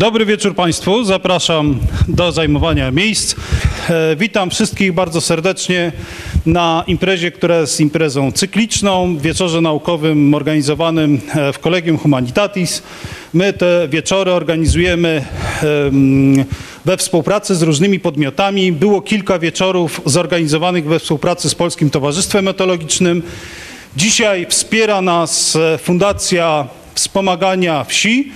Dobry wieczór Państwu. Zapraszam do zajmowania miejsc. E, Witam wszystkich bardzo serdecznie na imprezie, która jest imprezą cykliczną, wieczorze naukowym organizowanym e, w Collegium Humanitatis. My te wieczory organizujemy em, we współpracy z różnymi podmiotami. Było kilka wieczorów zorganizowanych we współpracy z Polskim Towarzystwem Etologicznym. Dzisiaj wspiera nas e, Fundacja Wspomagania Wsi,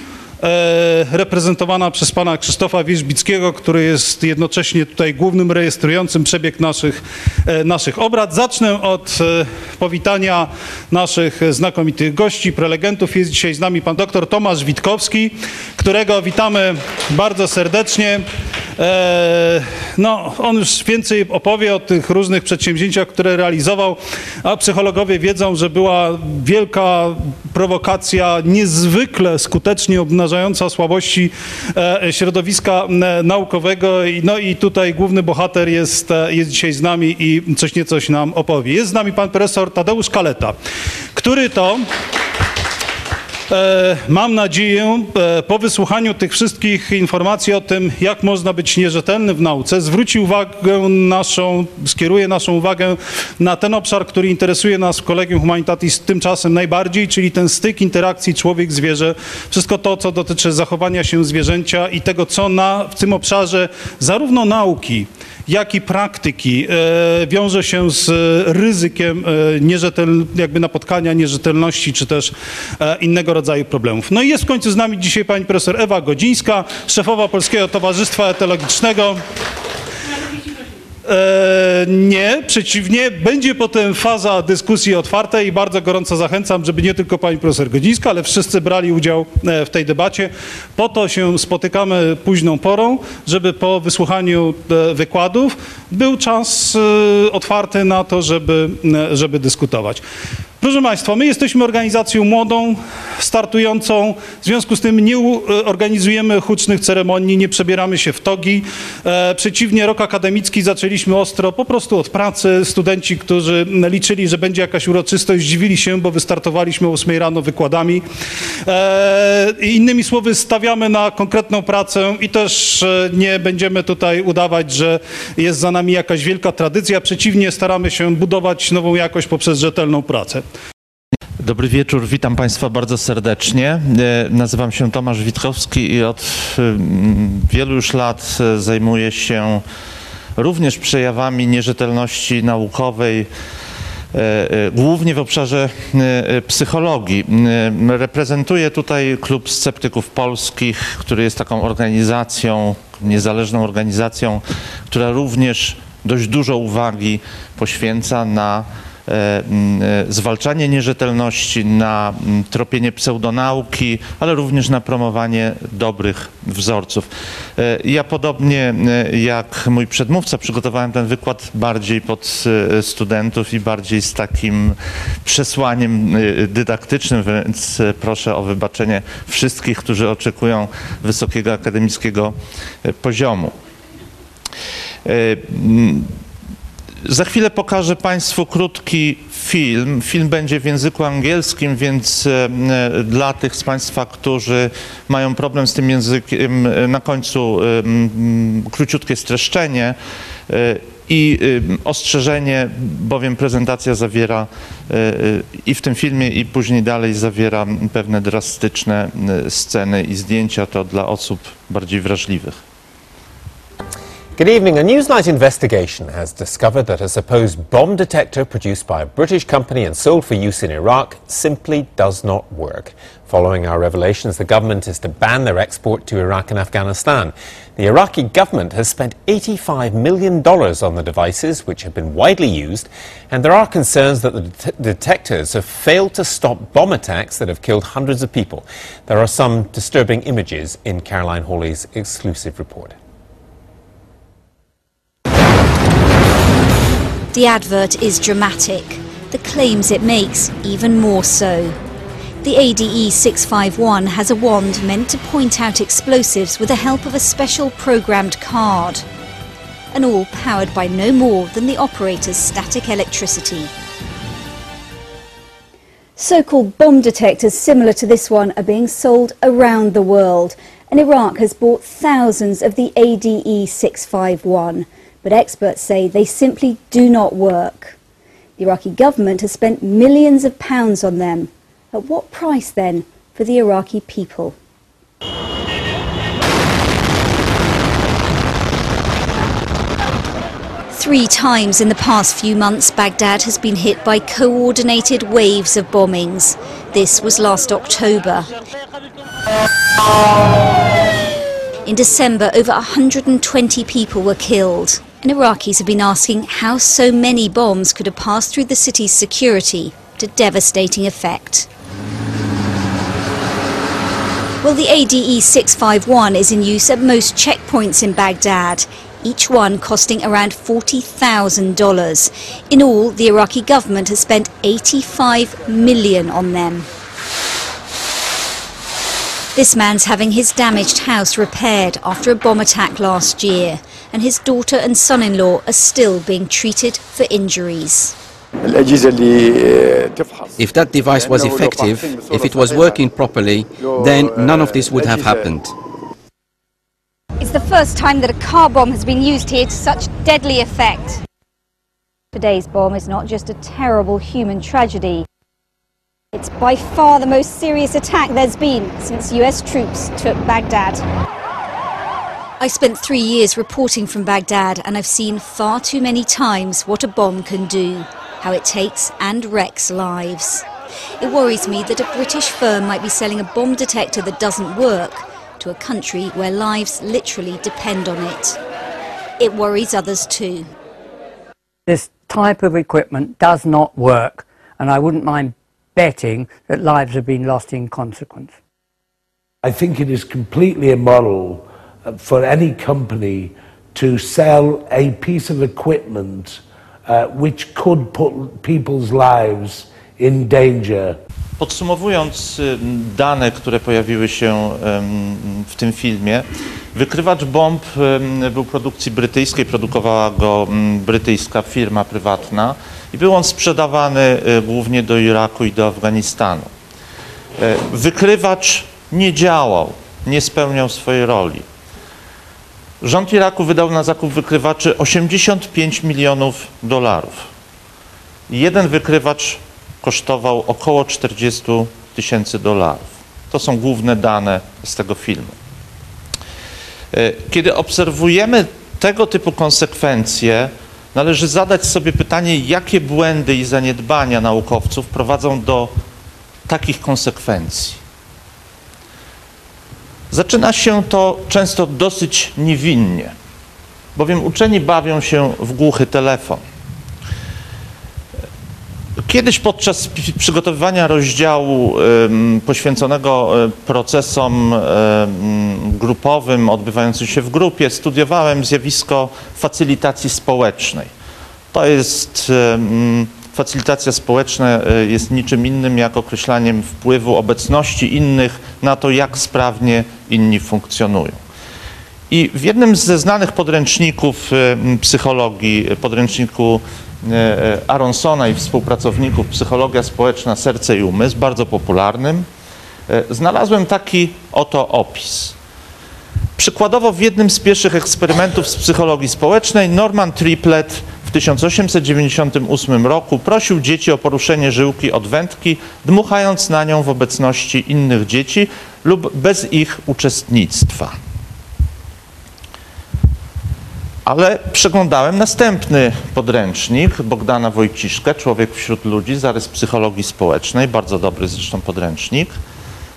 reprezentowana przez pana Krzysztofa Wierzbickiego, który jest jednocześnie tutaj głównym rejestrującym przebieg naszych, e, naszych obrad. Zacznę od e, powitania naszych znakomitych gości, prelegentów. Jest dzisiaj z nami pan dr Tomasz Witkowski, którego witamy bardzo serdecznie. E, No, on już więcej opowie o tych różnych przedsięwzięciach, które realizował, a psychologowie wiedzą, że była wielka prowokacja, niezwykle skutecznie obnażająca słabości e, środowiska e, naukowego. No i tutaj główny bohater jest, e, jest dzisiaj z nami i coś niecoś nam opowie. Jest z nami pan profesor Tadeusz Kaleta, który to Mam nadzieję, e, po wysłuchaniu tych wszystkich informacji o tym, jak można być nierzetelny w nauce, zwróci uwagę naszą, skieruje naszą uwagę na ten obszar, który interesuje nas w Kolegium Humanitatis tymczasem najbardziej, czyli ten styk interakcji człowiek-zwierzę, wszystko to, co dotyczy zachowania się zwierzęcia i tego, co na, w tym obszarze zarówno nauki, jak i praktyki e, wiąże się z ryzykiem e, nierzetel, jakby napotkania nierzetelności, czy też e, innego rodzaju problemów. No i jest w końcu z nami dzisiaj pani profesor Ewa Godzińska, szefowa Polskiego Towarzystwa Etologicznego. E, nie, przeciwnie, będzie potem faza dyskusji otwartej i bardzo gorąco zachęcam, żeby nie tylko pani profesor Godzińska, ale wszyscy brali udział e, w tej debacie. Po to się spotykamy późną porą, żeby po wysłuchaniu e, wykładów był czas e, otwarty na to, żeby, żeby dyskutować. Proszę Państwa, my jesteśmy organizacją młodą, startującą, w związku z tym nie organizujemy hucznych ceremonii, nie przebieramy się w togi. E, przeciwnie, rok akademicki zaczęliśmy ostro, po prostu od pracy. Studenci, którzy liczyli, że będzie jakaś uroczystość, zdziwili się, bo wystartowaliśmy o 8 rano wykładami. E, innymi słowy, stawiamy na konkretną pracę i też e, nie będziemy tutaj udawać, że jest za nami jakaś wielka tradycja. Przeciwnie, staramy się budować nową jakość poprzez rzetelną pracę. Dobry wieczór, witam Państwa bardzo serdecznie. E, Nazywam się Tomasz Witkowski i od mm, wielu już lat e, zajmuję się również przejawami nierzetelności naukowej, e, e, głównie w obszarze e, e, psychologii. E, Reprezentuję tutaj Klub Sceptyków Polskich, który jest taką organizacją, niezależną organizacją, która również dość dużo uwagi poświęca na e, e, zwalczanie nierzetelności, na m, tropienie pseudonauki, ale również na promowanie dobrych wzorców. E, Ja podobnie e, jak mój przedmówca przygotowałem ten wykład bardziej pod e, studentów i bardziej z takim przesłaniem e, dydaktycznym, więc e, proszę o wybaczenie wszystkich, którzy oczekują wysokiego akademickiego e, poziomu. Za chwilę pokażę Państwu krótki film. Film będzie w języku angielskim, więc e, e, dla tych z Państwa, którzy mają problem z tym językiem, e, na końcu króciutkie streszczenie i ostrzeżenie, bowiem prezentacja zawiera i w tym filmie, i później dalej zawiera pewne drastyczne sceny i zdjęcia. To dla osób bardziej wrażliwych. Good evening. A Newsnight investigation has discovered that a supposed bomb detector produced by a British company and sold for use in Iraq simply does not work. Following our revelations, the government is to ban their export to Iraq and Afghanistan. The Iraqi government has spent $85 million on the devices, which have been widely used, and there are concerns that the det- detectors have failed to stop bomb attacks that have killed hundreds of people. There are some disturbing images in Caroline Hawley's exclusive report. The advert is dramatic, the claims it makes even more so. The ADE 651 has a wand meant to point out explosives with the help of a special programmed card. And all powered by no more than the operator's static electricity. So called bomb detectors similar to this one are being sold around the world. and Iraq has bought thousands of the ADE 651, but experts say they simply do not work. The Iraqi government has spent millions of pounds on them. At what price then for the Iraqi people? Three times in the past few months, Baghdad has been hit by coordinated waves of bombings. This was last October. In December, over 120 people were killed. And Iraqis have been asking how so many bombs could have passed through the city's security to devastating effect. Well, the ADE 651 is in use at most checkpoints in Baghdad, each one costing around $40,000. In all, the Iraqi government has spent 85 million on them. This man's having his damaged house repaired after a bomb attack last year, and his daughter and son-in-law are still being treated for injuries. If that device was effective, if it was working properly, then none of this would have happened. It's the first time that a car bomb has been used here to such deadly effect. Today's bomb is not just a terrible human tragedy. It's by far the most serious attack there's been since US troops took Baghdad. I spent three years reporting from Baghdad and I've seen far too many times what a bomb can do, how it takes and wrecks lives. It worries me that a British firm might be selling a bomb detector that doesn't work to a country where lives literally depend on it. It worries others too. this type of equipment does not work, and I wouldn't mind betting that lives have been lost in consequence. I think it is completely immoral for any company to sell a piece of equipment uh, which could put people's lives in danger. Podsumowując y, dane, które pojawiły się w tym filmie, wykrywacz bomb był produkcji brytyjskiej, produkowała go brytyjska firma prywatna i był on sprzedawany y, głównie do Iraku i do Afganistanu. E, Wykrywacz nie działał, nie spełniał swojej roli. Rząd Iraku wydał na zakup wykrywaczy 85 milionów dolarów. Jeden wykrywacz kosztował około 40 tysięcy dolarów. To są główne dane z tego filmu. E, Kiedy obserwujemy tego typu konsekwencje, należy zadać sobie pytanie, jakie błędy i zaniedbania naukowców prowadzą do takich konsekwencji. Zaczyna się to często dosyć niewinnie, bowiem uczeni bawią się w głuchy telefon. Kiedyś podczas przygotowywania rozdziału poświęconego procesom grupowym odbywającym się w grupie studiowałem zjawisko facylitacji społecznej. To jest facylitacja społeczna e, jest niczym innym jak określaniem wpływu obecności innych na to, jak sprawnie inni funkcjonują. I w jednym ze znanych podręczników m, psychologii, e, podręczniku Aronsona i współpracowników Psychologia społeczna, serce i umysł, bardzo popularnym, znalazłem taki oto opis. Przykładowo w jednym z pierwszych eksperymentów z psychologii społecznej Norman Triplett w 1898 roku prosił dzieci o poruszenie żyłki od wędki, dmuchając na nią w obecności innych dzieci lub bez ich uczestnictwa. Ale przeglądałem następny podręcznik Bogdana Wojciszkę, Człowiek wśród ludzi, zarys psychologii społecznej, bardzo dobry zresztą podręcznik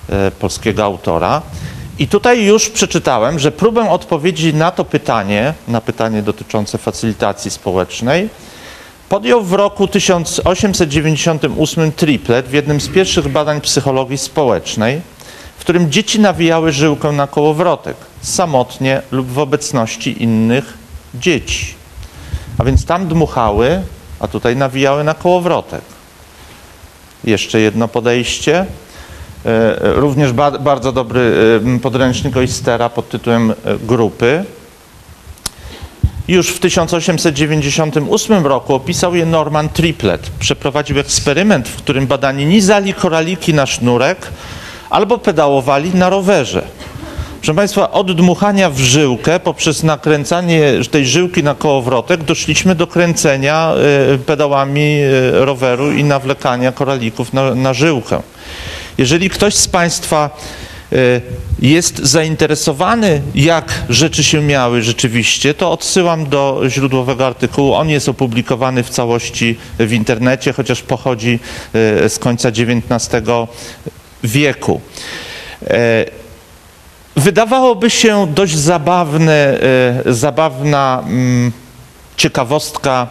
e, polskiego autora. I tutaj już przeczytałem, że próbę odpowiedzi na to pytanie, na pytanie dotyczące facylitacji społecznej, podjął w roku 1898 Triplett w jednym z pierwszych badań psychologii społecznej, w którym dzieci nawijały żyłkę na kołowrotek, samotnie lub w obecności innych dzieci. A więc tam dmuchały, a tutaj nawijały na kołowrotek. Jeszcze jedno podejście. E, Również ba bardzo dobry e, podręcznik Oistera pod tytułem e, Grupy. Już w 1898 roku opisał je Norman Triplett. Przeprowadził eksperyment, w którym badani nizali koraliki na sznurek albo pedałowali na rowerze. Proszę Państwa, od dmuchania w żyłkę poprzez nakręcanie tej żyłki na kołowrotek doszliśmy do kręcenia pedałami roweru i nawlekania koralików na, na żyłkę. Jeżeli ktoś z Państwa e, jest zainteresowany, jak rzeczy się miały rzeczywiście, to odsyłam do źródłowego artykułu. On jest opublikowany w całości w internecie, chociaż pochodzi e, z końca XIX wieku. E, Wydawałoby się dość zabawne, zabawna mm, ciekawostka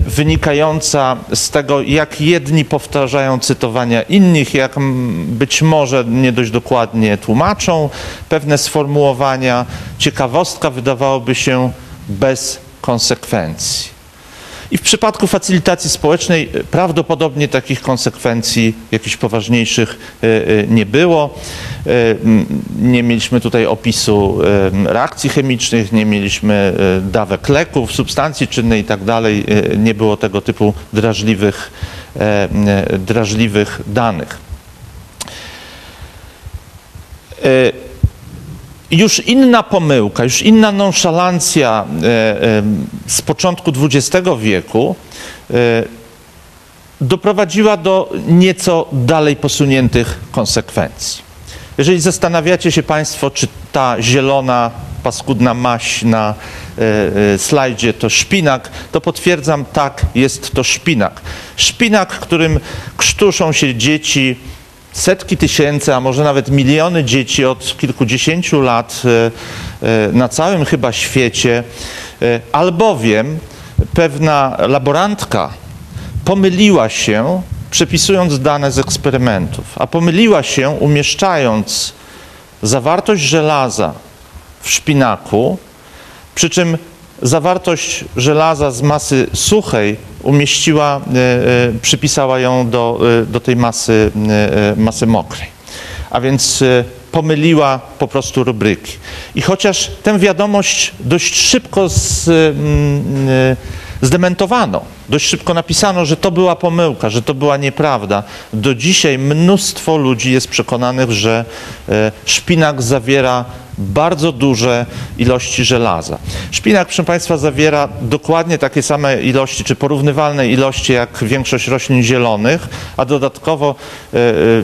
wynikająca z tego, jak jedni powtarzają cytowania innych, jak być może nie dość dokładnie tłumaczą pewne sformułowania. Ciekawostka wydawałoby się bez konsekwencji. I w przypadku facylitacji społecznej e, prawdopodobnie takich konsekwencji jakichś poważniejszych e, e, nie było. Nie mieliśmy tutaj opisu reakcji chemicznych, nie mieliśmy dawek leków, substancji czynnej i tak Nie było tego typu drażliwych, drażliwych danych. Już inna pomyłka, już inna nonszalancja e, e, z początku XX wieku e, doprowadziła do nieco dalej posuniętych konsekwencji. Jeżeli zastanawiacie się Państwo, czy ta zielona, paskudna maś na slajdzie to szpinak, to potwierdzam, tak, jest to szpinak. Szpinak, którym krztuszą się dzieci, setki tysięcy, a może nawet miliony dzieci od kilkudziesięciu lat e, e, na całym chyba świecie, e, albowiem pewna laborantka pomyliła się, przepisując dane z eksperymentów, a pomyliła się umieszczając zawartość żelaza w szpinaku, przy czym zawartość żelaza z masy suchej umieściła, e, e, przypisała ją do, e, do tej masy, masy mokrej. A więc pomyliła po prostu rubryki. I chociaż tę wiadomość dość szybko z, mm, zdementowano, dość szybko napisano, że to była pomyłka, że to była nieprawda, do dzisiaj mnóstwo ludzi jest przekonanych, że szpinak zawiera bardzo duże ilości żelaza. Szpinak, proszę Państwa, zawiera dokładnie takie same ilości, czy porównywalne ilości jak większość roślin zielonych, a dodatkowo e,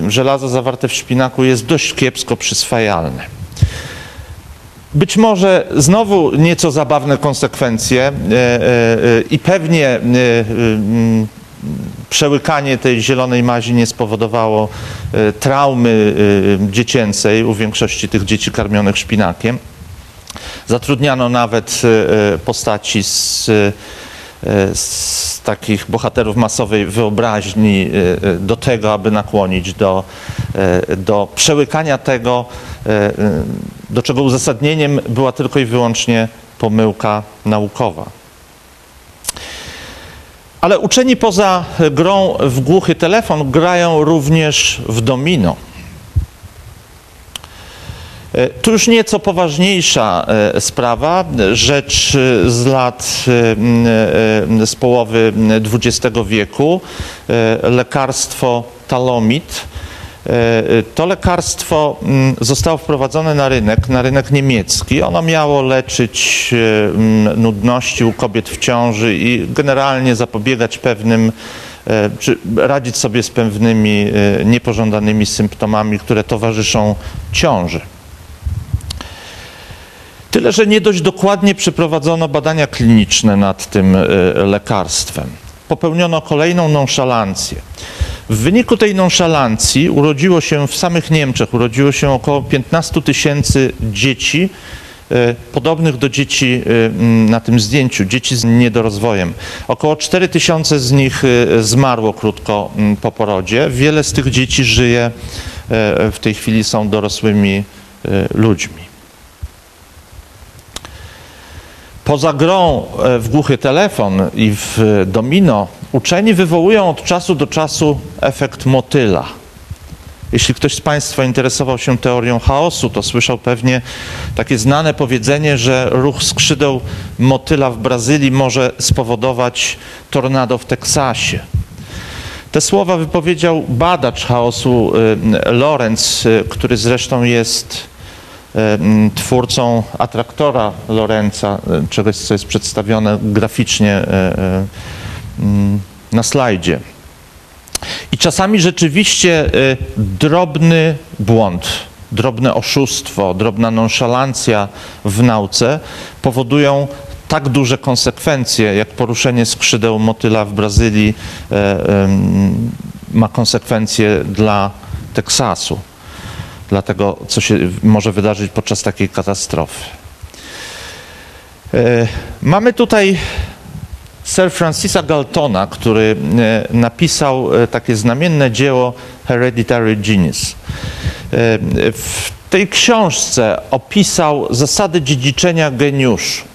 e, żelazo zawarte w szpinaku jest dość kiepsko przyswajalne. Być może znowu nieco zabawne konsekwencje e, i pewnie przełykanie tej zielonej mazi nie spowodowało e, traumy e, dziecięcej u większości tych dzieci karmionych szpinakiem. Zatrudniano nawet e, postaci z, z takich bohaterów masowej wyobraźni do tego, aby nakłonić do, do przełykania tego, do czego uzasadnieniem była tylko i wyłącznie pomyłka naukowa. Ale uczeni poza grą w głuchy telefon grają również w domino. E, Tu już nieco poważniejsza e, sprawa, rzecz e, z lat, z połowy XX wieku, lekarstwo talomid. E, e, To lekarstwo m, zostało wprowadzone na rynek, na rynek niemiecki. Ono miało leczyć e, m, nudności u kobiet w ciąży i generalnie zapobiegać pewnym czy radzić sobie z pewnymi niepożądanymi symptomami, które towarzyszą ciąży. Tyle, że nie dość dokładnie przeprowadzono badania kliniczne nad tym lekarstwem. Popełniono kolejną nonszalancję. W wyniku tej nonszalancji urodziło się w samych Niemczech, urodziło się około 15 tysięcy dzieci, e, podobnych do dzieci e, na tym zdjęciu, dzieci z niedorozwojem. Około 4 tysiące z nich e, zmarło krótko po porodzie. Wiele z tych dzieci żyje, w tej chwili są dorosłymi ludźmi. Poza grą e, w głuchy telefon i w e, domino, uczeni wywołują od czasu do czasu efekt motyla. Jeśli ktoś z Państwa interesował się teorią chaosu, to słyszał pewnie takie znane powiedzenie, że ruch skrzydeł motyla w Brazylii może spowodować tornado w Teksasie. Te słowa wypowiedział badacz chaosu y, Lorenz, który zresztą jest e, twórcą atraktora Lorenza, e, czegoś, co jest przedstawione graficznie e, e, na slajdzie. I czasami rzeczywiście drobny błąd, drobne oszustwo, drobna nonszalancja w nauce powodują tak duże konsekwencje, jak poruszenie skrzydeł motyla w Brazylii e, ma konsekwencje dla Teksasu, dla tego, co się może wydarzyć podczas takiej katastrofy. E, Mamy tutaj Sir Francisa Galtona, który e, napisał e, takie znamienne dzieło Hereditary Genius. W tej książce opisał zasady dziedziczenia geniuszu.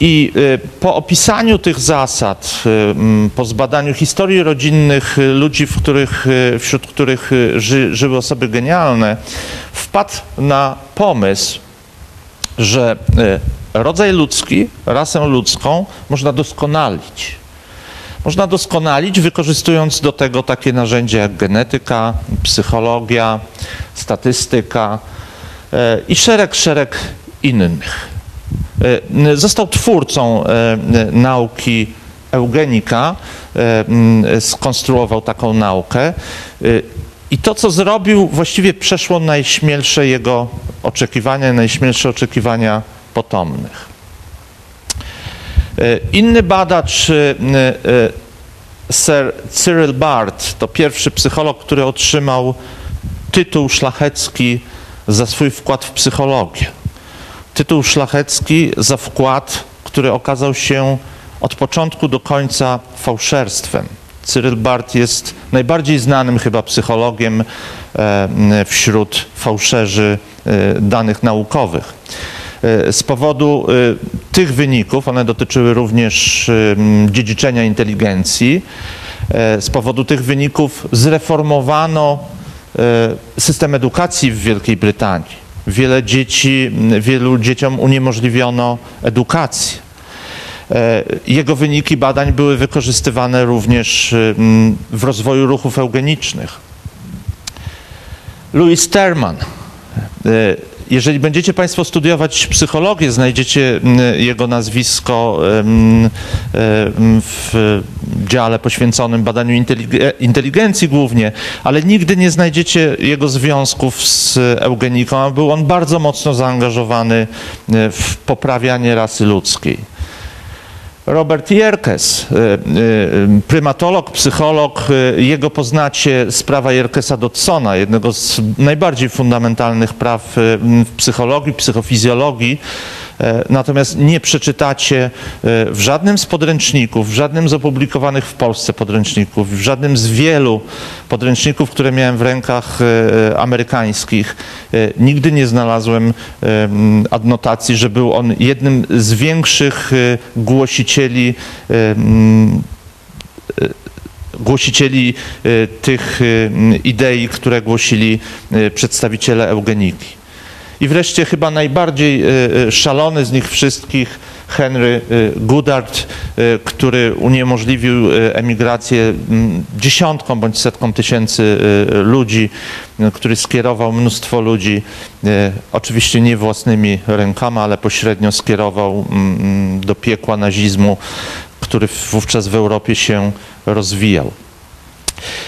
I e, po opisaniu tych zasad, e, m, po zbadaniu historii rodzinnych e, ludzi, w których, wśród których ży, żyły osoby genialne, wpadł na pomysł, że rodzaj ludzki, rasę ludzką można doskonalić. Można doskonalić, wykorzystując do tego takie narzędzia jak genetyka, psychologia, statystyka i szereg, szereg innych. E, Został twórcą e, nauki eugenika, e, skonstruował taką naukę i to, co zrobił, właściwie przeszło najśmielsze jego oczekiwania, najśmielsze oczekiwania potomnych. Inny badacz, Sir Cyril Bart, to pierwszy psycholog, który otrzymał tytuł szlachecki za swój wkład w psychologię. Tytuł szlachecki za wkład, który okazał się od początku do końca fałszerstwem. Cyril Bart jest najbardziej znanym chyba psychologiem e, wśród fałszerzy e, danych naukowych. E, Z powodu tych wyników, one dotyczyły również dziedziczenia inteligencji, z powodu tych wyników zreformowano system edukacji w Wielkiej Brytanii. Wiele dzieci, wielu dzieciom uniemożliwiono edukację. E, Jego wyniki badań były wykorzystywane również e, m, w rozwoju ruchów eugenicznych. Louis Terman. E, Jeżeli będziecie Państwo studiować psychologię, znajdziecie m, jego nazwisko w dziale poświęconym badaniu intelig- inteligencji głównie, ale nigdy nie znajdziecie jego związków z eugeniką, był on bardzo mocno zaangażowany e, w poprawianie rasy ludzkiej. Robert Jerkes, y, y, prymatolog, psycholog, jego poznacie z prawa Jerkesa Dodsona, jednego z najbardziej fundamentalnych praw w psychologii, psychofizjologii. E, Natomiast nie przeczytacie e, w żadnym z podręczników, w żadnym z opublikowanych w Polsce podręczników, w żadnym z wielu podręczników, które miałem w rękach e, amerykańskich, nigdy nie znalazłem adnotacji, że był on jednym z większych głosicieli głosicieli tych idei, które głosili przedstawiciele eugeniki. I wreszcie chyba najbardziej e, e, szalony z nich wszystkich Henry e, Goodart, e, który uniemożliwił emigrację dziesiątkom bądź setkom tysięcy ludzi, który skierował mnóstwo ludzi, oczywiście nie własnymi rękami, ale pośrednio skierował do piekła nazizmu, który wówczas w Europie się rozwijał.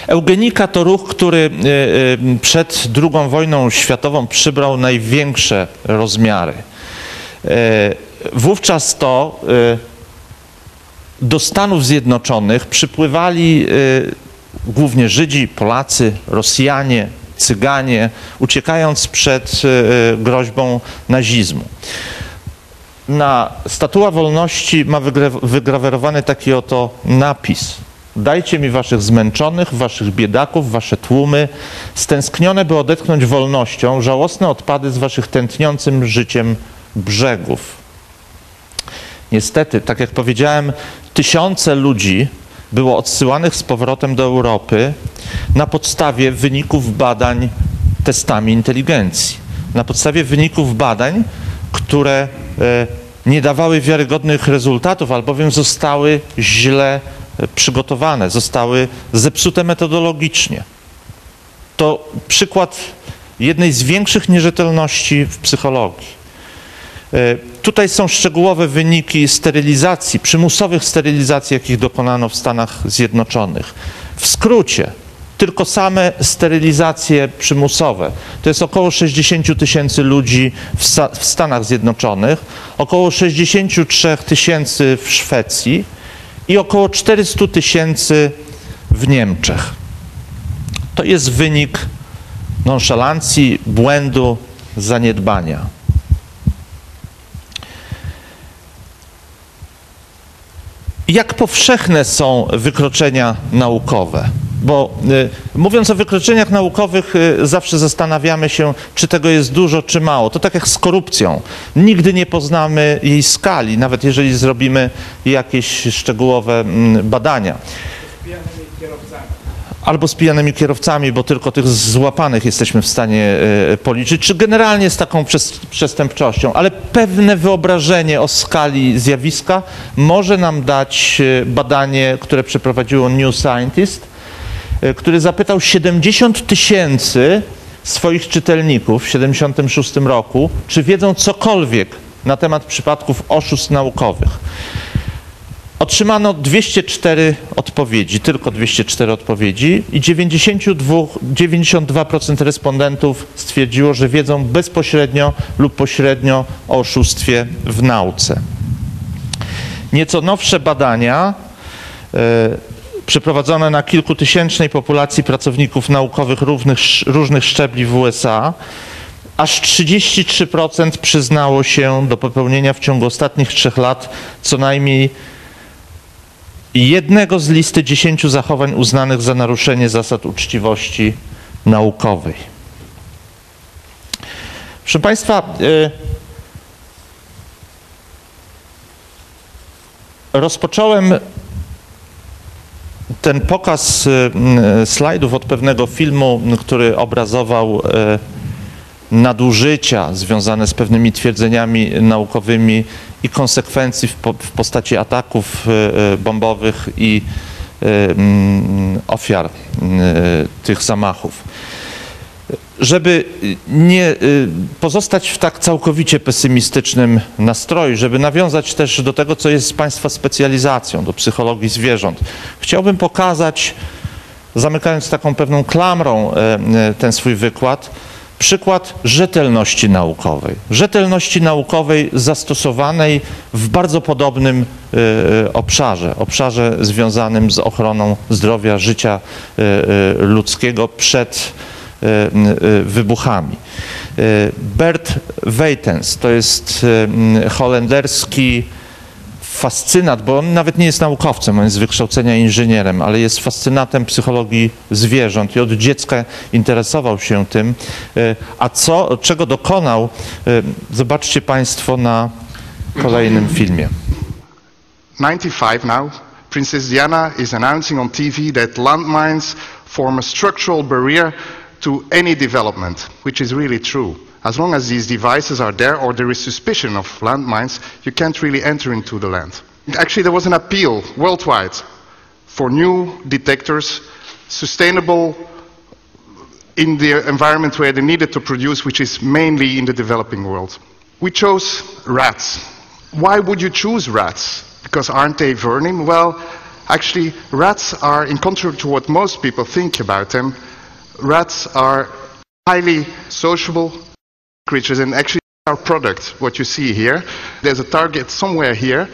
Eugenika to ruch, który e, e, przed II wojną światową przybrał największe rozmiary. E, Wówczas to do Stanów Zjednoczonych przypływali głównie Żydzi, Polacy, Rosjanie, Cyganie, uciekając przed groźbą nazizmu. Na statua wolności ma wygra- wygrawerowany taki oto napis. Dajcie mi waszych zmęczonych, waszych biedaków, wasze tłumy, stęsknione, by odetchnąć wolnością, żałosne odpady z waszych tętniącym życiem brzegów. Niestety, tak jak powiedziałem, tysiące ludzi było odsyłanych z powrotem do Europy na podstawie wyników badań testami inteligencji. Na podstawie wyników badań, które e, nie dawały wiarygodnych rezultatów, albowiem zostały źle przygotowane, zostały zepsute metodologicznie. To przykład jednej z większych nierzetelności w psychologii. E, Tutaj są szczegółowe wyniki sterylizacji, przymusowych sterylizacji, jakich dokonano w Stanach Zjednoczonych. W skrócie, tylko same sterylizacje przymusowe. To jest około 60 tysięcy ludzi w, w Stanach Zjednoczonych, około 63 tysięcy w Szwecji i około 400 tysięcy w Niemczech. To jest wynik nonszalancji, błędu, zaniedbania. Jak powszechne są wykroczenia naukowe? Bo y, mówiąc o wykroczeniach naukowych, y, zawsze zastanawiamy się, czy tego jest dużo, czy mało. To tak jak z korupcją. Nigdy nie poznamy jej skali, nawet jeżeli zrobimy jakieś szczegółowe mm, badania. Albo z pijanymi kierowcami, bo tylko tych złapanych jesteśmy w stanie e, policzyć, czy generalnie z taką przes- przestępczością, ale pewne wyobrażenie o skali zjawiska może nam dać e, badanie, które przeprowadziło New Scientist, e, który zapytał 70 tysięcy swoich czytelników w 76 roku, czy wiedzą cokolwiek na temat przypadków oszustw naukowych. Otrzymano 204 odpowiedzi, tylko 204 odpowiedzi i 92, 92% respondentów stwierdziło, że wiedzą bezpośrednio lub pośrednio o oszustwie w nauce. Nieco nowsze badania e, przeprowadzone na kilkutysięcznej populacji pracowników naukowych różnych, różnych szczebli w USA aż 33% przyznało się do popełnienia w ciągu ostatnich trzech lat co najmniej jednego z listy dziesięciu zachowań uznanych za naruszenie zasad uczciwości naukowej. Proszę Państwa, y, rozpocząłem ten pokaz y, y, slajdów od pewnego filmu, który obrazował nadużycia związane z pewnymi twierdzeniami naukowymi i konsekwencji w, po, w postaci ataków y, y, bombowych i y, mm, ofiar tych zamachów. Żeby nie pozostać w tak całkowicie pesymistycznym nastroju, żeby nawiązać też do tego, co jest Państwa specjalizacją, do psychologii zwierząt, chciałbym pokazać, zamykając taką pewną klamrą e, e, ten swój wykład, przykład rzetelności naukowej. Rzetelności naukowej zastosowanej w bardzo podobnym e, obszarze, obszarze związanym z ochroną zdrowia, życia e, e, ludzkiego przed e, e, wybuchami. E, Bert Weitens to jest e, holenderski fascynat, bo on nawet nie jest naukowcem, on jest z wykształcenia inżynierem, ale jest fascynatem psychologii zwierząt i od dziecka interesował się tym. E, A co, czego dokonał, e, zobaczcie Państwo na kolejnym filmie. 95 now, Princess Diana is announcing on TV that landmines form a structural barrier to any development, which is really true. As long as these devices are there or there is suspicion of landmines, you can't really enter into the land. Actually, there was an appeal worldwide for new detectors, sustainable in the environment where they needed to produce, which is mainly in the developing world. We chose rats. Why would you choose rats? Because aren't they vermin? Well, actually, rats are, in contrary to what most people think about them, rats are highly sociable creatures, and actually, our product, what you see here, there's a target somewhere here.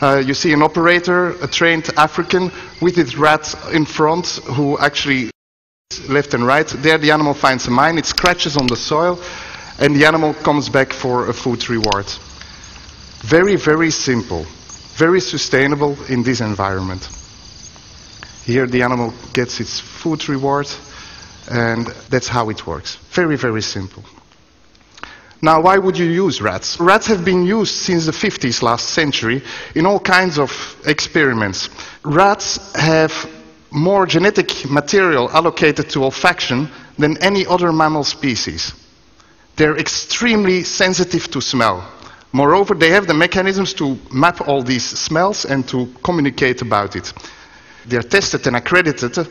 Uh, you see an operator, a trained African, with his rat in front, who actually left and right. There the animal finds a mine, it scratches on the soil, and the animal comes back for a food reward. Very, very simple, very sustainable in this environment. Here the animal gets its food reward, and that's how it works. Very, very simple. Now, why would you use rats? Rats have been used since the 50s last century in all kinds of experiments. Rats have more genetic material allocated to olfaction than any other mammal species. They're extremely sensitive to smell. Moreover, they have the mechanisms to map all these smells and to communicate about it. They're tested and accredited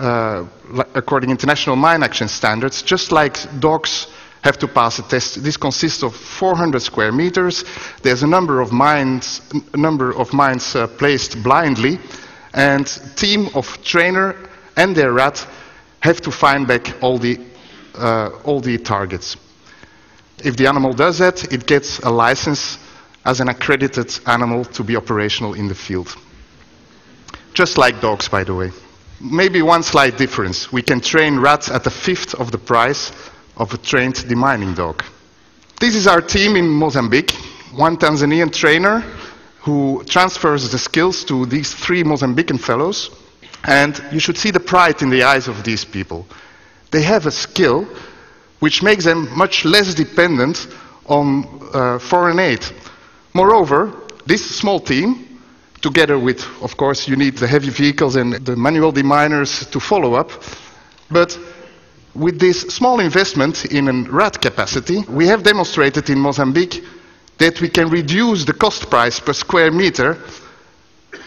uh, li- according international mine action standards, just like dogs have to pass a test. This consists of 400 square meters. There's a number of mines, number of mines uh, placed blindly, and team of trainer and their rat have to find back all the, uh, all the targets. If the animal does that, it gets a license as an accredited animal to be operational in the field. Just like dogs, by the way. Maybe one slight difference. We can train rats at a fifth of the price of a trained demining dog. This is our team in Mozambique. One Tanzanian trainer who transfers the skills to these three Mozambican fellows. And you should see the pride in the eyes of these people. They have a skill which makes them much less dependent on uh, foreign aid. Moreover, this small team, together with, of course, you need the heavy vehicles and the manual deminers to follow up, but with this small investment in a rat capacity, we have demonstrated in Mozambique that we can reduce the cost price per square meter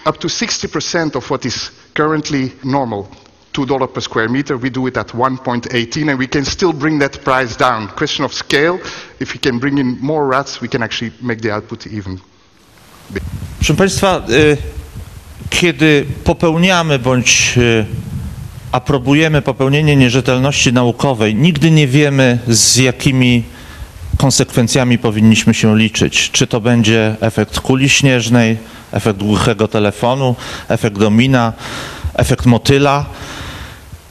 up to 60% of what is currently normal. $2 per square meter, we do it at 1.18 and we can still bring that price down. Question of scale, if we can bring in more rats, we can actually make the output even. Proszę Państwa, y, kiedy popełniamy bądź y, aprobujemy popełnienie nierzetelności naukowej, nigdy nie wiemy z jakimi konsekwencjami powinniśmy się liczyć. Czy to będzie efekt kuli śnieżnej, efekt głuchego telefonu, efekt domina, efekt motyla.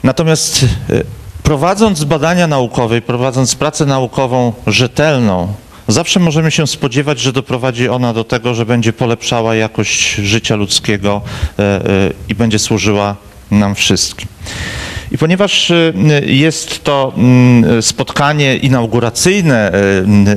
Natomiast y, prowadząc badania naukowe, i prowadząc pracę naukową rzetelną, zawsze możemy się spodziewać, że doprowadzi ona do tego, że będzie polepszała jakość życia ludzkiego e, e, i będzie służyła nam wszystkim. I ponieważ y, jest to mm, spotkanie inauguracyjne,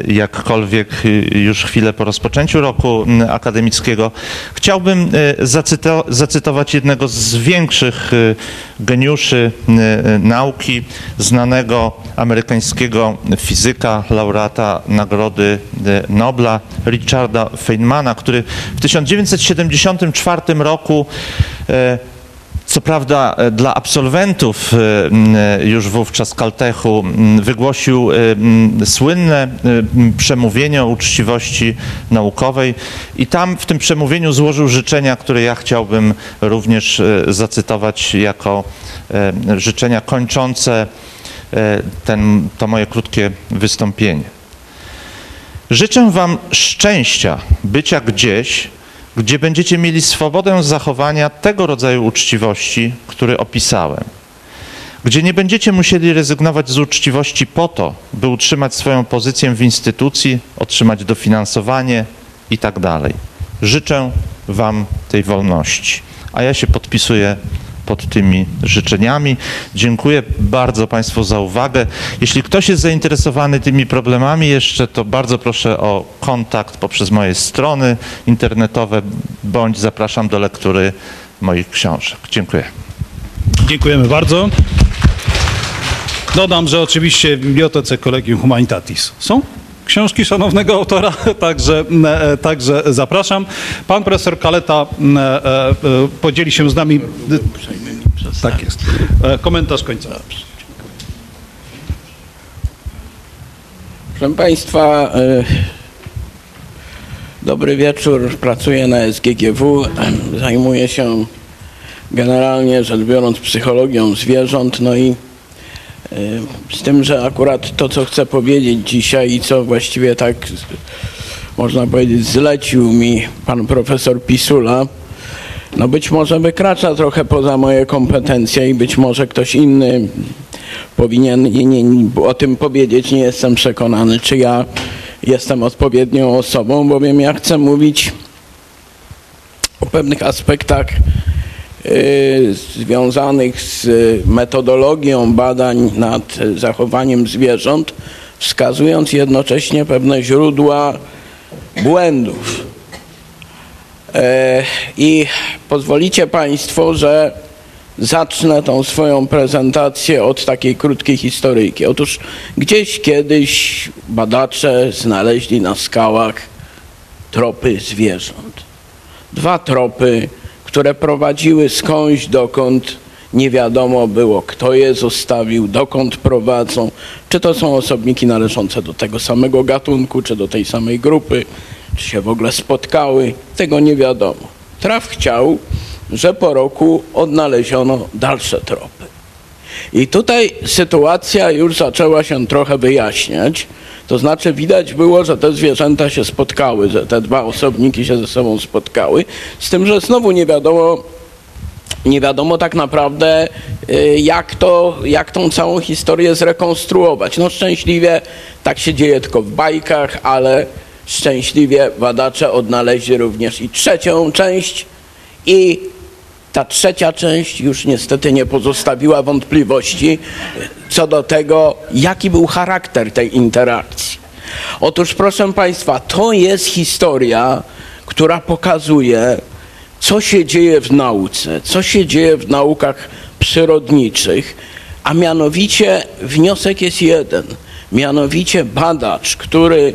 y, jakkolwiek y, już chwilę po rozpoczęciu roku akademickiego, chciałbym y, zacyto- zacytować jednego z większych y, geniuszy y, y, nauki, znanego amerykańskiego fizyka, laureata Nagrody y, Nobla, Richarda Feynmana, który w 1974 roku y, co prawda e, dla absolwentów e, e, już wówczas Kaltechu wygłosił słynne przemówienie o uczciwości naukowej i tam w tym przemówieniu złożył życzenia, które ja chciałbym również zacytować jako życzenia kończące ten, to moje krótkie wystąpienie. Życzę Wam szczęścia bycia gdzieś, gdzie będziecie mieli swobodę zachowania tego rodzaju uczciwości, który opisałem. Gdzie nie będziecie musieli rezygnować z uczciwości po to, by utrzymać swoją pozycję w instytucji, otrzymać dofinansowanie i tak. Życzę Wam tej wolności. A ja się podpisuję pod tymi życzeniami. Dziękuję bardzo Państwu za uwagę. Jeśli ktoś jest zainteresowany tymi problemami jeszcze, to bardzo proszę o kontakt poprzez moje strony internetowe, bądź zapraszam do lektury moich książek. Dziękuję. Dziękujemy bardzo. Dodam, że oczywiście w Bibliotece Collegium Humanitatis są książki szanownego autora, także, e, także zapraszam. Pan profesor Kaleta e, e, e, podzieli się z nami... Tak jest. E, Komentarz końcowy. Proszę Państwa, e, dobry wieczór. Pracuję na SGGW. Zajmuję się generalnie rzecz biorąc psychologią zwierząt. No i e, z tym, że akurat to, co chcę powiedzieć dzisiaj i co właściwie tak można powiedzieć zlecił mi pan profesor Pisula, no być może wykracza trochę poza moje kompetencje i być może ktoś inny powinien nie, nie, o tym powiedzieć. Nie jestem przekonany, czy ja jestem odpowiednią osobą, bowiem ja chcę mówić o pewnych aspektach y, związanych z metodologią badań nad zachowaniem zwierząt, wskazując jednocześnie pewne źródła błędów. E, I pozwolicie Państwo, że zacznę tą swoją prezentację od takiej krótkiej historyjki. Otóż gdzieś kiedyś badacze znaleźli na skałach tropy zwierząt. Dwa tropy, które prowadziły skądś dokąd nie wiadomo było, kto je zostawił, dokąd prowadzą, czy to są osobniki należące do tego samego gatunku, czy do tej samej grupy, czy się w ogóle spotkały, tego nie wiadomo. Traf chciał, że po roku odnaleziono dalsze tropy. I tutaj sytuacja już zaczęła się trochę wyjaśniać. To znaczy widać było, że te zwierzęta się spotkały, że te dwa osobniki się ze sobą spotkały. Z tym, że znowu nie wiadomo, nie wiadomo tak naprawdę, y, jak, to, jak tą całą historię zrekonstruować. No szczęśliwie tak się dzieje tylko w bajkach, ale szczęśliwie badacze odnaleźli również i trzecią część i ta trzecia część już niestety nie pozostawiła wątpliwości co do tego, jaki był charakter tej interakcji. Otóż, proszę Państwa, to jest historia, która pokazuje, co się dzieje w nauce, co się dzieje w naukach przyrodniczych, a mianowicie wniosek jest jeden. Mianowicie badacz, który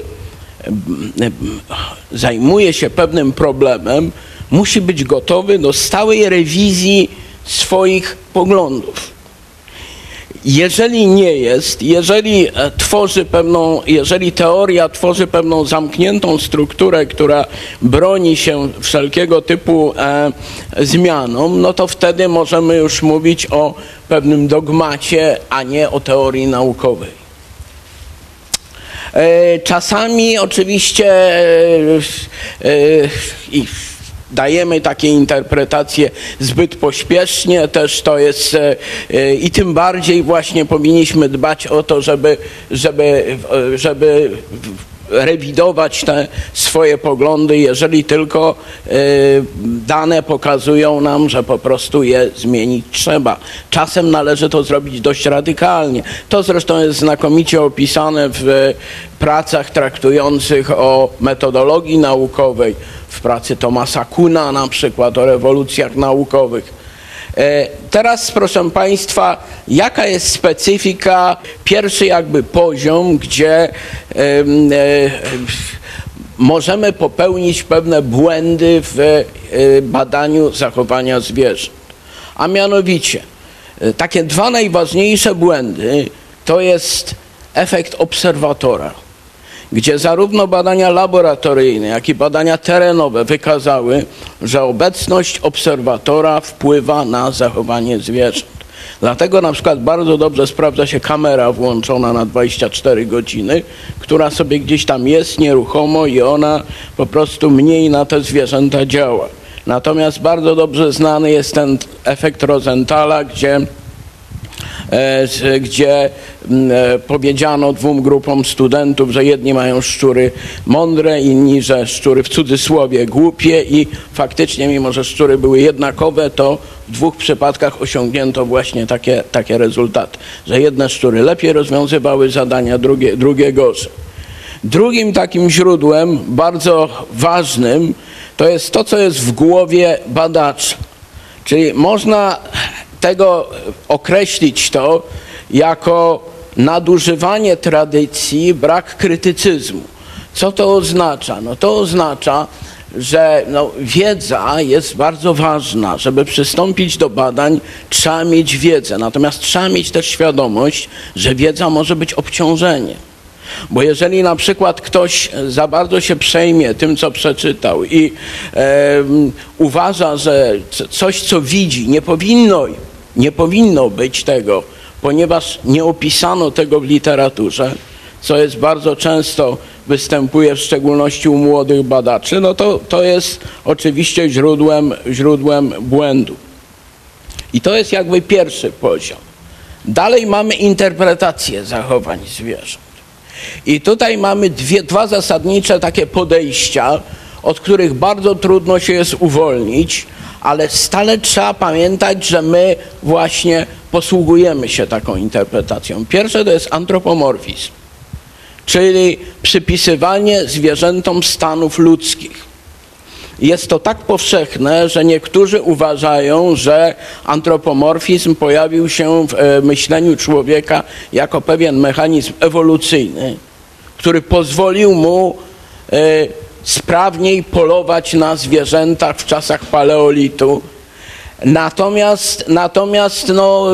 zajmuje się pewnym problemem, musi być gotowy do stałej rewizji swoich poglądów. Jeżeli nie jest, jeżeli e, tworzy pewną, jeżeli teoria tworzy pewną zamkniętą strukturę, która broni się wszelkiego typu e, zmianom, no to wtedy możemy już mówić o pewnym dogmacie, a nie o teorii naukowej. E, czasami oczywiście e, e, dajemy takie interpretacje zbyt pośpiesznie, też to jest i tym bardziej właśnie powinniśmy dbać o to, żeby, żeby, żeby rewidować te swoje poglądy, jeżeli tylko dane pokazują nam, że po prostu je zmienić trzeba. Czasem należy to zrobić dość radykalnie. To zresztą jest znakomicie opisane w pracach traktujących o metodologii naukowej, w pracy Tomasa Kuna na przykład o rewolucjach naukowych. Teraz, proszę Państwa, jaka jest specyfika, pierwszy jakby poziom, gdzie e, e, możemy popełnić pewne błędy w e, badaniu zachowania zwierząt. A mianowicie, takie dwa najważniejsze błędy to jest efekt obserwatora gdzie zarówno badania laboratoryjne, jak i badania terenowe wykazały, że obecność obserwatora wpływa na zachowanie zwierząt. Dlatego na przykład bardzo dobrze sprawdza się kamera włączona na 24 godziny, która sobie gdzieś tam jest nieruchomo i ona po prostu mniej na te zwierzęta działa. Natomiast bardzo dobrze znany jest ten efekt Rosenthala, gdzie gdzie powiedziano dwóm grupom studentów, że jedni mają szczury mądre, inni, że szczury w cudzysłowie głupie i faktycznie, mimo że szczury były jednakowe, to w dwóch przypadkach osiągnięto właśnie takie, takie rezultaty, że jedne szczury lepiej rozwiązywały zadania, drugie, drugie gorzej. Drugim takim źródłem, bardzo ważnym, to jest to, co jest w głowie badacza. Czyli można tego określić to jako nadużywanie tradycji, brak krytycyzmu. Co to oznacza? No to oznacza, że no, wiedza jest bardzo ważna. Żeby przystąpić do badań, trzeba mieć wiedzę. Natomiast trzeba mieć też świadomość, że wiedza może być obciążeniem. Bo jeżeli na przykład ktoś za bardzo się przejmie tym, co przeczytał i e, uważa, że coś, co widzi, nie powinno nie powinno być tego, ponieważ nie opisano tego w literaturze, co jest bardzo często występuje w szczególności u młodych badaczy, no to, to jest oczywiście źródłem, źródłem błędu. I to jest jakby pierwszy poziom. Dalej mamy interpretację zachowań zwierząt. I tutaj mamy dwie, dwa zasadnicze takie podejścia, od których bardzo trudno się jest uwolnić, ale stale trzeba pamiętać, że my właśnie posługujemy się taką interpretacją. Pierwsze to jest antropomorfizm, czyli przypisywanie zwierzętom stanów ludzkich. Jest to tak powszechne, że niektórzy uważają, że antropomorfizm pojawił się w e, myśleniu człowieka jako pewien mechanizm ewolucyjny, który pozwolił mu e, sprawniej polować na zwierzętach w czasach paleolitu. Natomiast, natomiast no,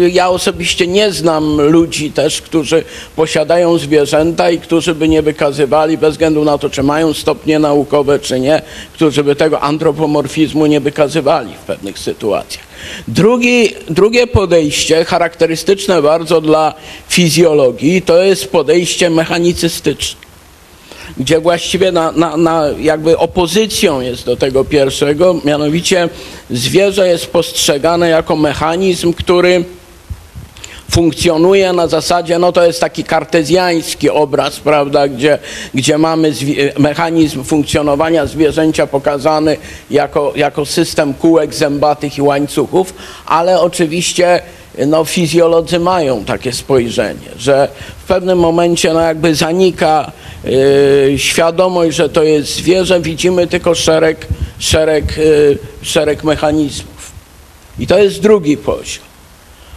y, ja osobiście nie znam ludzi też, którzy posiadają zwierzęta i którzy by nie wykazywali, bez względu na to, czy mają stopnie naukowe, czy nie, którzy by tego antropomorfizmu nie wykazywali w pewnych sytuacjach. Drugi, drugie podejście, charakterystyczne bardzo dla fizjologii, to jest podejście mechanicystyczne gdzie właściwie na, na, na jakby opozycją jest do tego pierwszego, mianowicie zwierzę jest postrzegane jako mechanizm, który funkcjonuje na zasadzie, no to jest taki kartezjański obraz, prawda, gdzie, gdzie mamy mechanizm funkcjonowania zwierzęcia pokazany jako, jako system kółek zębatych i łańcuchów, ale oczywiście no, fizjolodzy mają takie spojrzenie, że w pewnym momencie no, jakby zanika yy, świadomość, że to jest zwierzę, widzimy tylko szereg, szereg, yy, szereg mechanizmów. I to jest drugi poziom.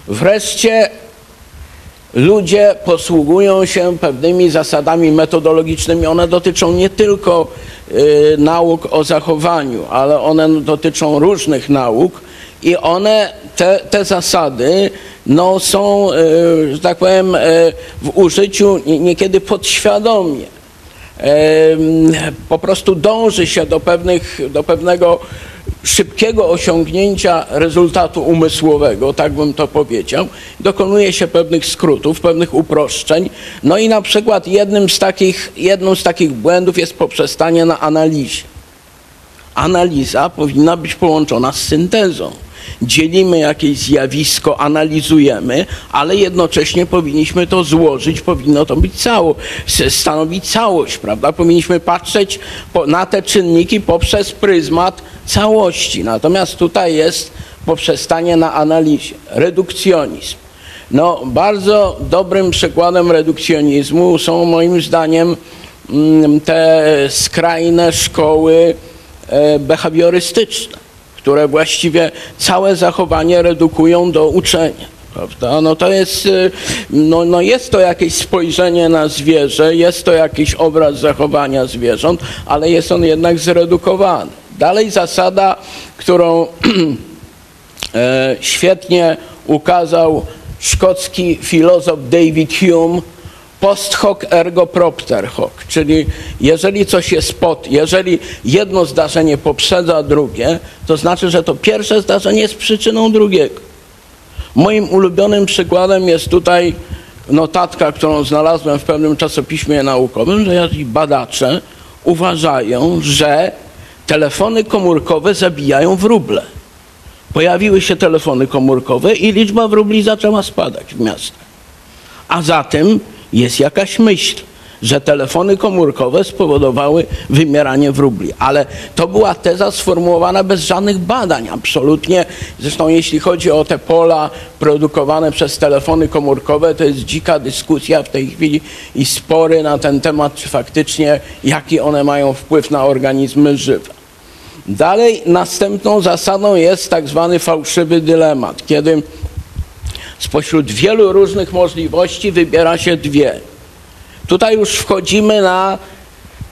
Wreszcie ludzie posługują się pewnymi zasadami metodologicznymi. One dotyczą nie tylko nauk o zachowaniu, ale one dotyczą różnych nauk i one, te, te zasady, no, są, y, że tak powiem, y, w użyciu niekiedy podświadomie. Po prostu dąży się do, pewnych, do pewnego szybkiego osiągnięcia rezultatu umysłowego, tak bym to powiedział, dokonuje się pewnych skrótów, pewnych uproszczeń. No i na przykład jednym z takich, jedną z takich błędów jest poprzestanie na analizie. Analiza powinna być połączona z syntezą dzielimy jakieś zjawisko, analizujemy, ale jednocześnie powinniśmy to złożyć, powinno to być cało, stanowić całość, prawda? Powinniśmy patrzeć na te czynniki poprzez pryzmat całości. Natomiast tutaj jest poprzestanie na analizie. Redukcjonizm. No, bardzo dobrym przykładem redukcjonizmu są moim zdaniem mm, te skrajne szkoły e, behawiorystyczne które właściwie całe zachowanie redukują do uczenia. Prawda? No to jest, y, no, no jest to jakieś spojrzenie na zwierzę, jest to jakiś obraz zachowania zwierząt, ale jest on jednak zredukowany. Dalej zasada, którą e, świetnie ukazał szkocki filozof David Hume, post hoc ergo propter hoc, czyli jeżeli coś jest pod, jeżeli jedno zdarzenie poprzedza drugie, to znaczy, że to pierwsze zdarzenie jest przyczyną drugiego. Moim ulubionym przykładem jest tutaj notatka, którą znalazłem w pewnym czasopiśmie naukowym, że badacze uważają, że telefony komórkowe zabijają wróble. Pojawiły się telefony komórkowe i liczba wróbli zaczęła spadać w miastach. A zatem jest jakaś myśl, że telefony komórkowe spowodowały wymieranie wróbli. Ale to była teza sformułowana bez żadnych badań, absolutnie. Zresztą jeśli chodzi o te pola produkowane przez telefony komórkowe, to jest dzika dyskusja w tej chwili i spory na ten temat, czy faktycznie jaki one mają wpływ na organizmy żywe. Dalej następną zasadą jest tak zwany fałszywy dylemat, kiedy Spośród wielu różnych możliwości wybiera się dwie. Tutaj już wchodzimy na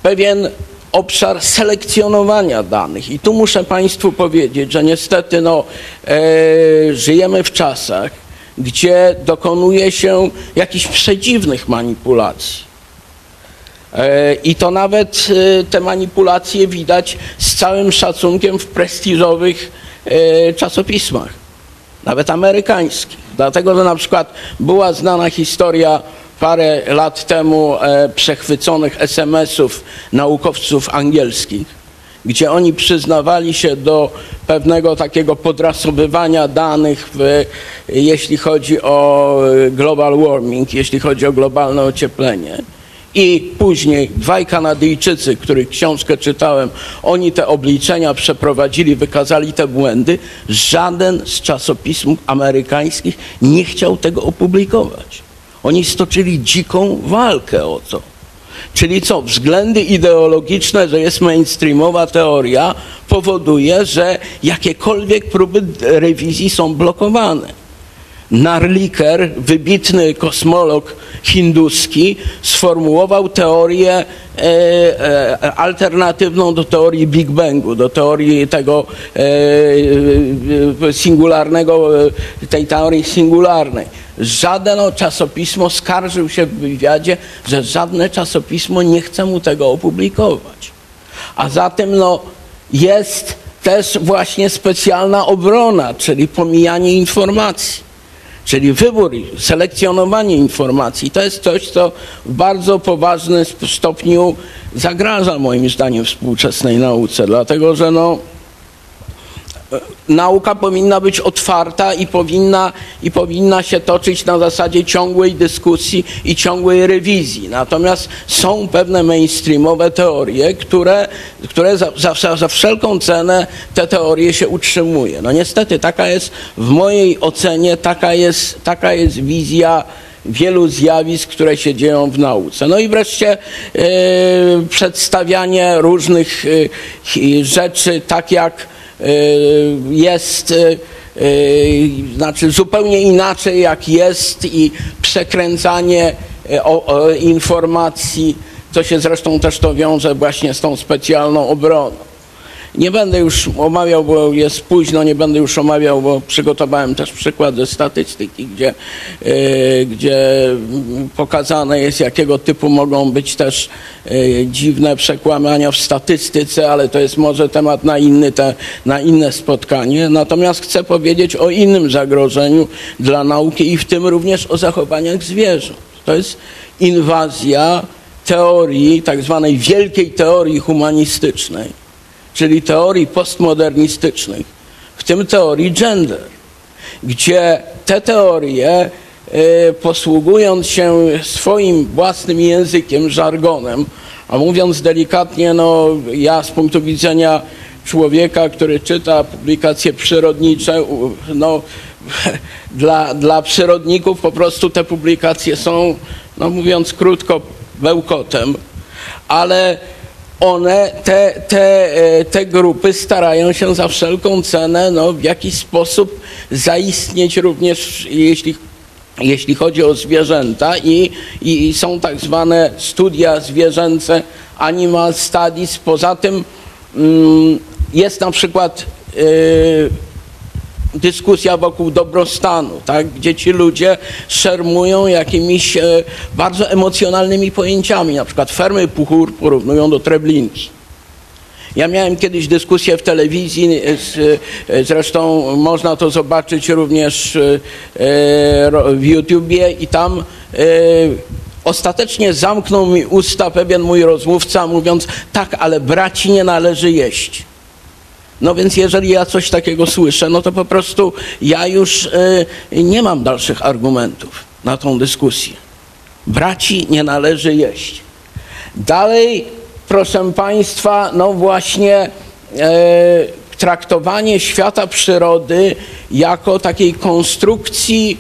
pewien obszar selekcjonowania danych. I tu muszę Państwu powiedzieć, że niestety no, e, żyjemy w czasach, gdzie dokonuje się jakichś przedziwnych manipulacji. E, I to nawet e, te manipulacje widać z całym szacunkiem w prestiżowych e, czasopismach, nawet amerykańskich. Dlatego, że na przykład była znana historia parę lat temu e, przechwyconych SMS-ów naukowców angielskich, gdzie oni przyznawali się do pewnego takiego podrasowywania danych, w, jeśli chodzi o global warming, jeśli chodzi o globalne ocieplenie. I później dwaj Kanadyjczycy, których książkę czytałem, oni te obliczenia przeprowadzili, wykazali te błędy. Żaden z czasopism amerykańskich nie chciał tego opublikować. Oni stoczyli dziką walkę o to. Czyli co? Względy ideologiczne, że jest mainstreamowa teoria, powoduje, że jakiekolwiek próby rewizji są blokowane. Narliker, wybitny kosmolog hinduski, sformułował teorię e, e, alternatywną do teorii Big Bangu, do teorii tego e, e, singularnego, e, tej teorii singularnej. Żadne czasopismo skarżył się w wywiadzie, że żadne czasopismo nie chce mu tego opublikować. A zatem no, jest też właśnie specjalna obrona, czyli pomijanie informacji. Czyli wybór, selekcjonowanie informacji to jest coś, co w bardzo poważnym stopniu zagraża moim zdaniem współczesnej nauce, dlatego że no, nauka powinna być otwarta i powinna, i powinna się toczyć na zasadzie ciągłej dyskusji i ciągłej rewizji. Natomiast są pewne mainstreamowe teorie, które, które za, za, za wszelką cenę te teorie się utrzymuje. No niestety taka jest w mojej ocenie, taka jest, taka jest wizja wielu zjawisk, które się dzieją w nauce. No i wreszcie e, przedstawianie różnych e, rzeczy tak jak jest y, y, znaczy zupełnie inaczej jak jest i przekręcanie informacji, co się zresztą też to wiąże właśnie z tą specjalną obroną. Nie będę już omawiał, bo jest późno, nie będę już omawiał, bo przygotowałem też przykład ze statystyki, gdzie, yy, gdzie pokazane jest, jakiego typu mogą być też yy, dziwne przekłamania w statystyce, ale to jest może temat na, inny te, na inne spotkanie. Natomiast chcę powiedzieć o innym zagrożeniu dla nauki i w tym również o zachowaniach zwierząt. To jest inwazja teorii, tak zwanej wielkiej teorii humanistycznej czyli teorii postmodernistycznych, w tym teorii gender, gdzie te teorie, y, posługując się swoim własnym językiem, żargonem, a mówiąc delikatnie, no ja z punktu widzenia człowieka, który czyta publikacje przyrodnicze, no dla, dla przyrodników po prostu te publikacje są, no mówiąc krótko, bełkotem, ale one, te, te, e, te grupy starają się za wszelką cenę no, w jakiś sposób zaistnieć również, jeśli, jeśli chodzi o zwierzęta i, i, są tak zwane studia zwierzęce, animal studies. Poza tym mm, jest na przykład yy, dyskusja wokół dobrostanu, tak? gdzie ci ludzie szermują jakimiś e, bardzo emocjonalnymi pojęciami, na przykład fermy puchur porównują do treblinki. Ja miałem kiedyś dyskusję w telewizji, e, z, e, zresztą można to zobaczyć również e, w YouTubie i tam e, ostatecznie zamknął mi usta pewien mój rozmówca mówiąc tak, ale braci nie należy jeść. No więc jeżeli ja coś takiego słyszę, no to po prostu ja już y, nie mam dalszych argumentów na tą dyskusję. Braci nie należy jeść. Dalej, proszę Państwa, no właśnie y, traktowanie świata przyrody jako takiej konstrukcji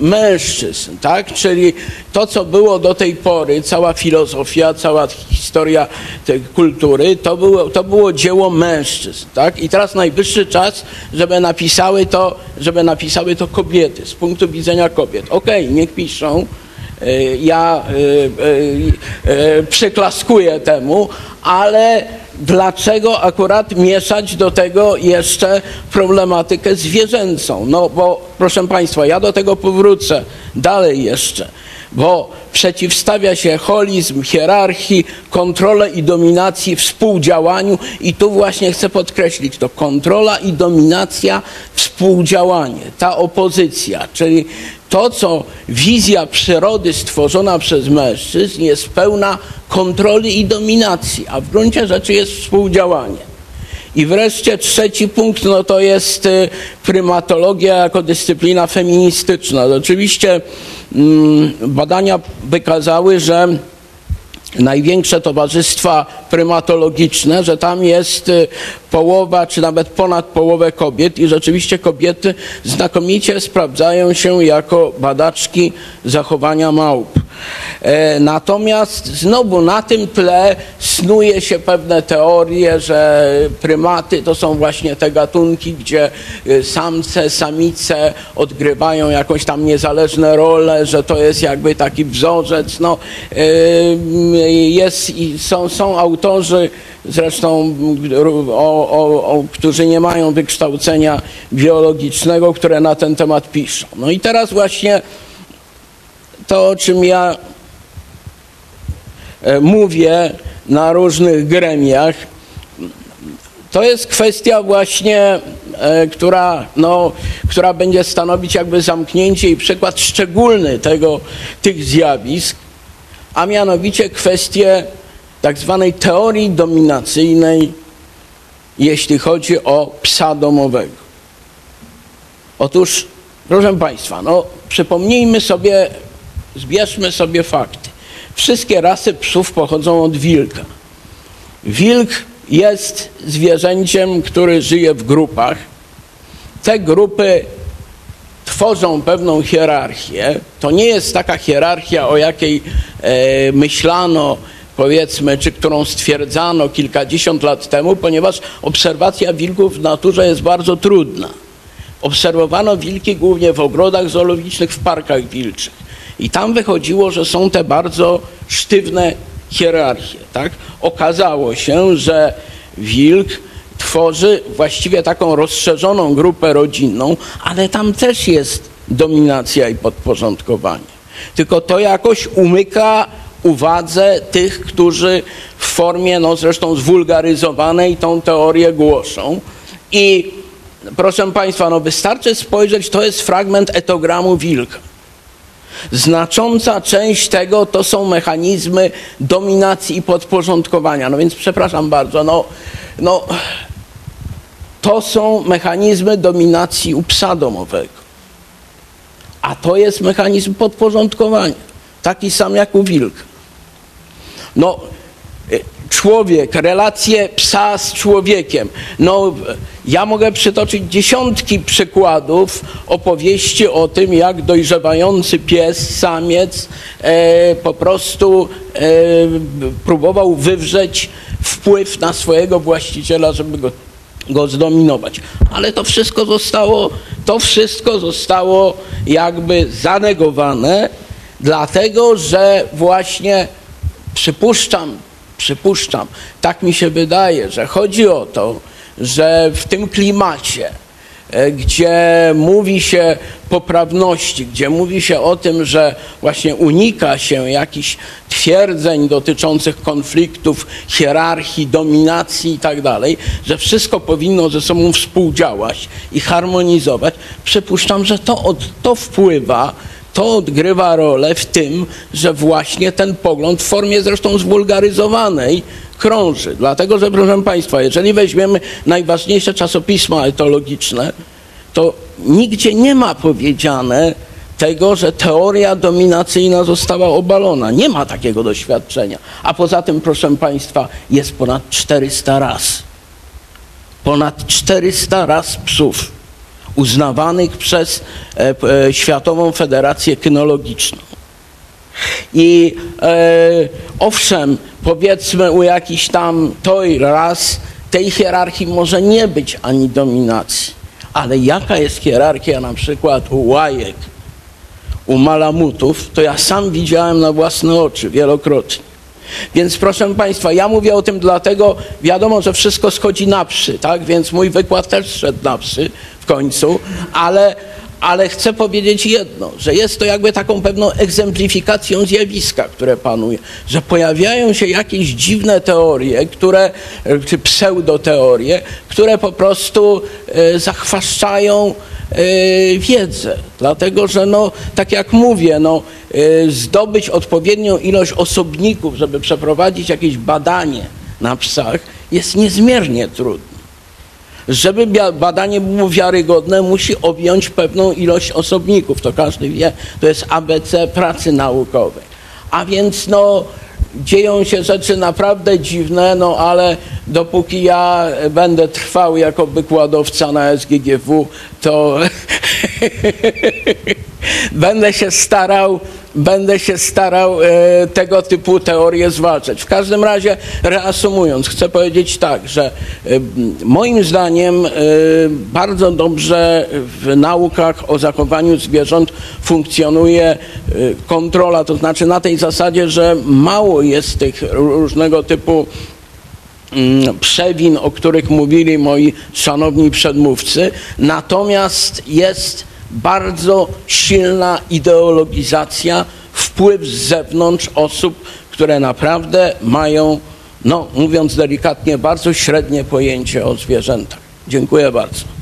mężczyzn, tak? Czyli to, co było do tej pory, cała filozofia, cała historia tej kultury, to było, to było dzieło mężczyzn, tak? I teraz najwyższy czas, żeby napisały to, żeby napisały to kobiety, z punktu widzenia kobiet. Okej, okay, niech piszą, e, ja e, przyklaskuję temu, ale dlaczego akurat mieszać do tego jeszcze problematykę zwierzęcą? No bo proszę Państwa, ja do tego powrócę dalej jeszcze, bo przeciwstawia się holizm, hierarchii, kontrolę i dominacji współdziałaniu. I tu właśnie chcę podkreślić to. Kontrola i dominacja, współdziałanie, ta opozycja, czyli to, co wizja przyrody stworzona przez mężczyzn jest pełna kontroli i dominacji, a w gruncie rzeczy jest współdziałanie. I wreszcie trzeci punkt, no to jest y, prymatologia jako dyscyplina feministyczna. Oczywiście mm, badania wykazały, że największe towarzystwa prymatologiczne, że tam jest y, połowa, czy nawet ponad połowę kobiet i rzeczywiście kobiety znakomicie sprawdzają się jako badaczki zachowania małp. E, Natomiast znowu na tym tle snuje się pewne teorie, że prymaty to są właśnie te gatunki, gdzie y, samce, samice odgrywają jakąś tam niezależne role, że to jest jakby taki wzorzec. No, y, jest, są, są autorzy, zresztą o, o, o, którzy nie mają wykształcenia biologicznego, które na ten temat piszą. No i teraz właśnie to, o czym ja e, mówię na różnych gremiach, to jest kwestia właśnie, e, która, no, która będzie stanowić jakby zamknięcie i przykład szczególny tego, tych zjawisk, a mianowicie kwestię tak zwanej teorii dominacyjnej, jeśli chodzi o psa domowego. Otóż, proszę Państwa, no, przypomnijmy sobie, zbierzmy sobie fakty. Wszystkie rasy psów pochodzą od wilka. Wilk jest zwierzęciem, który żyje w grupach. Te grupy tworzą pewną hierarchię. To nie jest taka hierarchia, o jakiej e, myślano, powiedzmy, czy którą stwierdzano kilkadziesiąt lat temu, ponieważ obserwacja wilków w naturze jest bardzo trudna. Obserwowano wilki głównie w ogrodach zoologicznych, w parkach wilczych. I tam wychodziło, że są te bardzo sztywne hierarchie. Tak? Okazało się, że wilk tworzy właściwie taką rozszerzoną grupę rodzinną, ale tam też jest dominacja i podporządkowanie. Tylko to jakoś umyka uwadze tych, którzy w formie, no zresztą zwulgaryzowanej, tą teorię głoszą. I proszę Państwa, no wystarczy spojrzeć, to jest fragment etogramu wilka. Znacząca część tego to są mechanizmy dominacji i podporządkowania. No więc przepraszam bardzo, no, no to są mechanizmy dominacji u psa domowego. A to jest mechanizm podporządkowania, taki sam jak u wilka. No, człowiek, relacje psa z człowiekiem. No, ja mogę przytoczyć dziesiątki przykładów opowieści o tym, jak dojrzewający pies, samiec e, po prostu e, próbował wywrzeć wpływ na swojego właściciela, żeby go, go zdominować. Ale to wszystko zostało, to wszystko zostało jakby zanegowane, dlatego że właśnie przypuszczam, przypuszczam, tak mi się wydaje, że chodzi o to, że w tym klimacie, e, gdzie mówi się poprawności, gdzie mówi się o tym, że właśnie unika się jakichś twierdzeń dotyczących konfliktów, hierarchii, dominacji i tak że wszystko powinno ze sobą współdziałać i harmonizować, przypuszczam, że to, od, to wpływa to odgrywa rolę w tym, że właśnie ten pogląd w formie zresztą zwulgaryzowanej krąży. Dlatego, że proszę Państwa, jeżeli weźmiemy najważniejsze czasopisma etologiczne, to nigdzie nie ma powiedziane tego, że teoria dominacyjna została obalona. Nie ma takiego doświadczenia. A poza tym, proszę Państwa, jest ponad 400 ras. Ponad 400 ras psów uznawanych przez e, e, Światową Federację Kynologiczną. I e, owszem, powiedzmy u jakiś tam toj ras, tej hierarchii może nie być ani dominacji. Ale jaka jest hierarchia na przykład u łajek, u malamutów, to ja sam widziałem na własne oczy wielokrotnie. Więc proszę Państwa, ja mówię o tym dlatego, wiadomo, że wszystko schodzi na psy, tak? Więc mój wykład też szedł na psy w końcu, ale, ale chcę powiedzieć jedno, że jest to jakby taką pewną egzemplifikacją zjawiska, które panuje, że pojawiają się jakieś dziwne teorie, które, czy pseudoteorie, które po prostu e, zachwaszczają e, wiedzę. Dlatego, że no, tak jak mówię, no, e, zdobyć odpowiednią ilość osobników, żeby przeprowadzić jakieś badanie na psach, jest niezmiernie trudne. Żeby badanie było wiarygodne, musi objąć pewną ilość osobników. To każdy wie, to jest ABC pracy naukowej. A więc no, dzieją się rzeczy naprawdę dziwne, no ale dopóki ja będę trwał jako wykładowca na SGGW, to będę się starał będę się starał e, tego typu teorie zwalczać. W każdym razie, reasumując, chcę powiedzieć tak, że e, moim zdaniem e, bardzo dobrze w naukach o zachowaniu zwierząt funkcjonuje e, kontrola, to znaczy na tej zasadzie, że mało jest tych różnego typu mm, przewin, o których mówili moi szanowni przedmówcy, natomiast jest bardzo silna ideologizacja, wpływ z zewnątrz osób, które naprawdę mają, no mówiąc delikatnie, bardzo średnie pojęcie o zwierzętach. Dziękuję bardzo.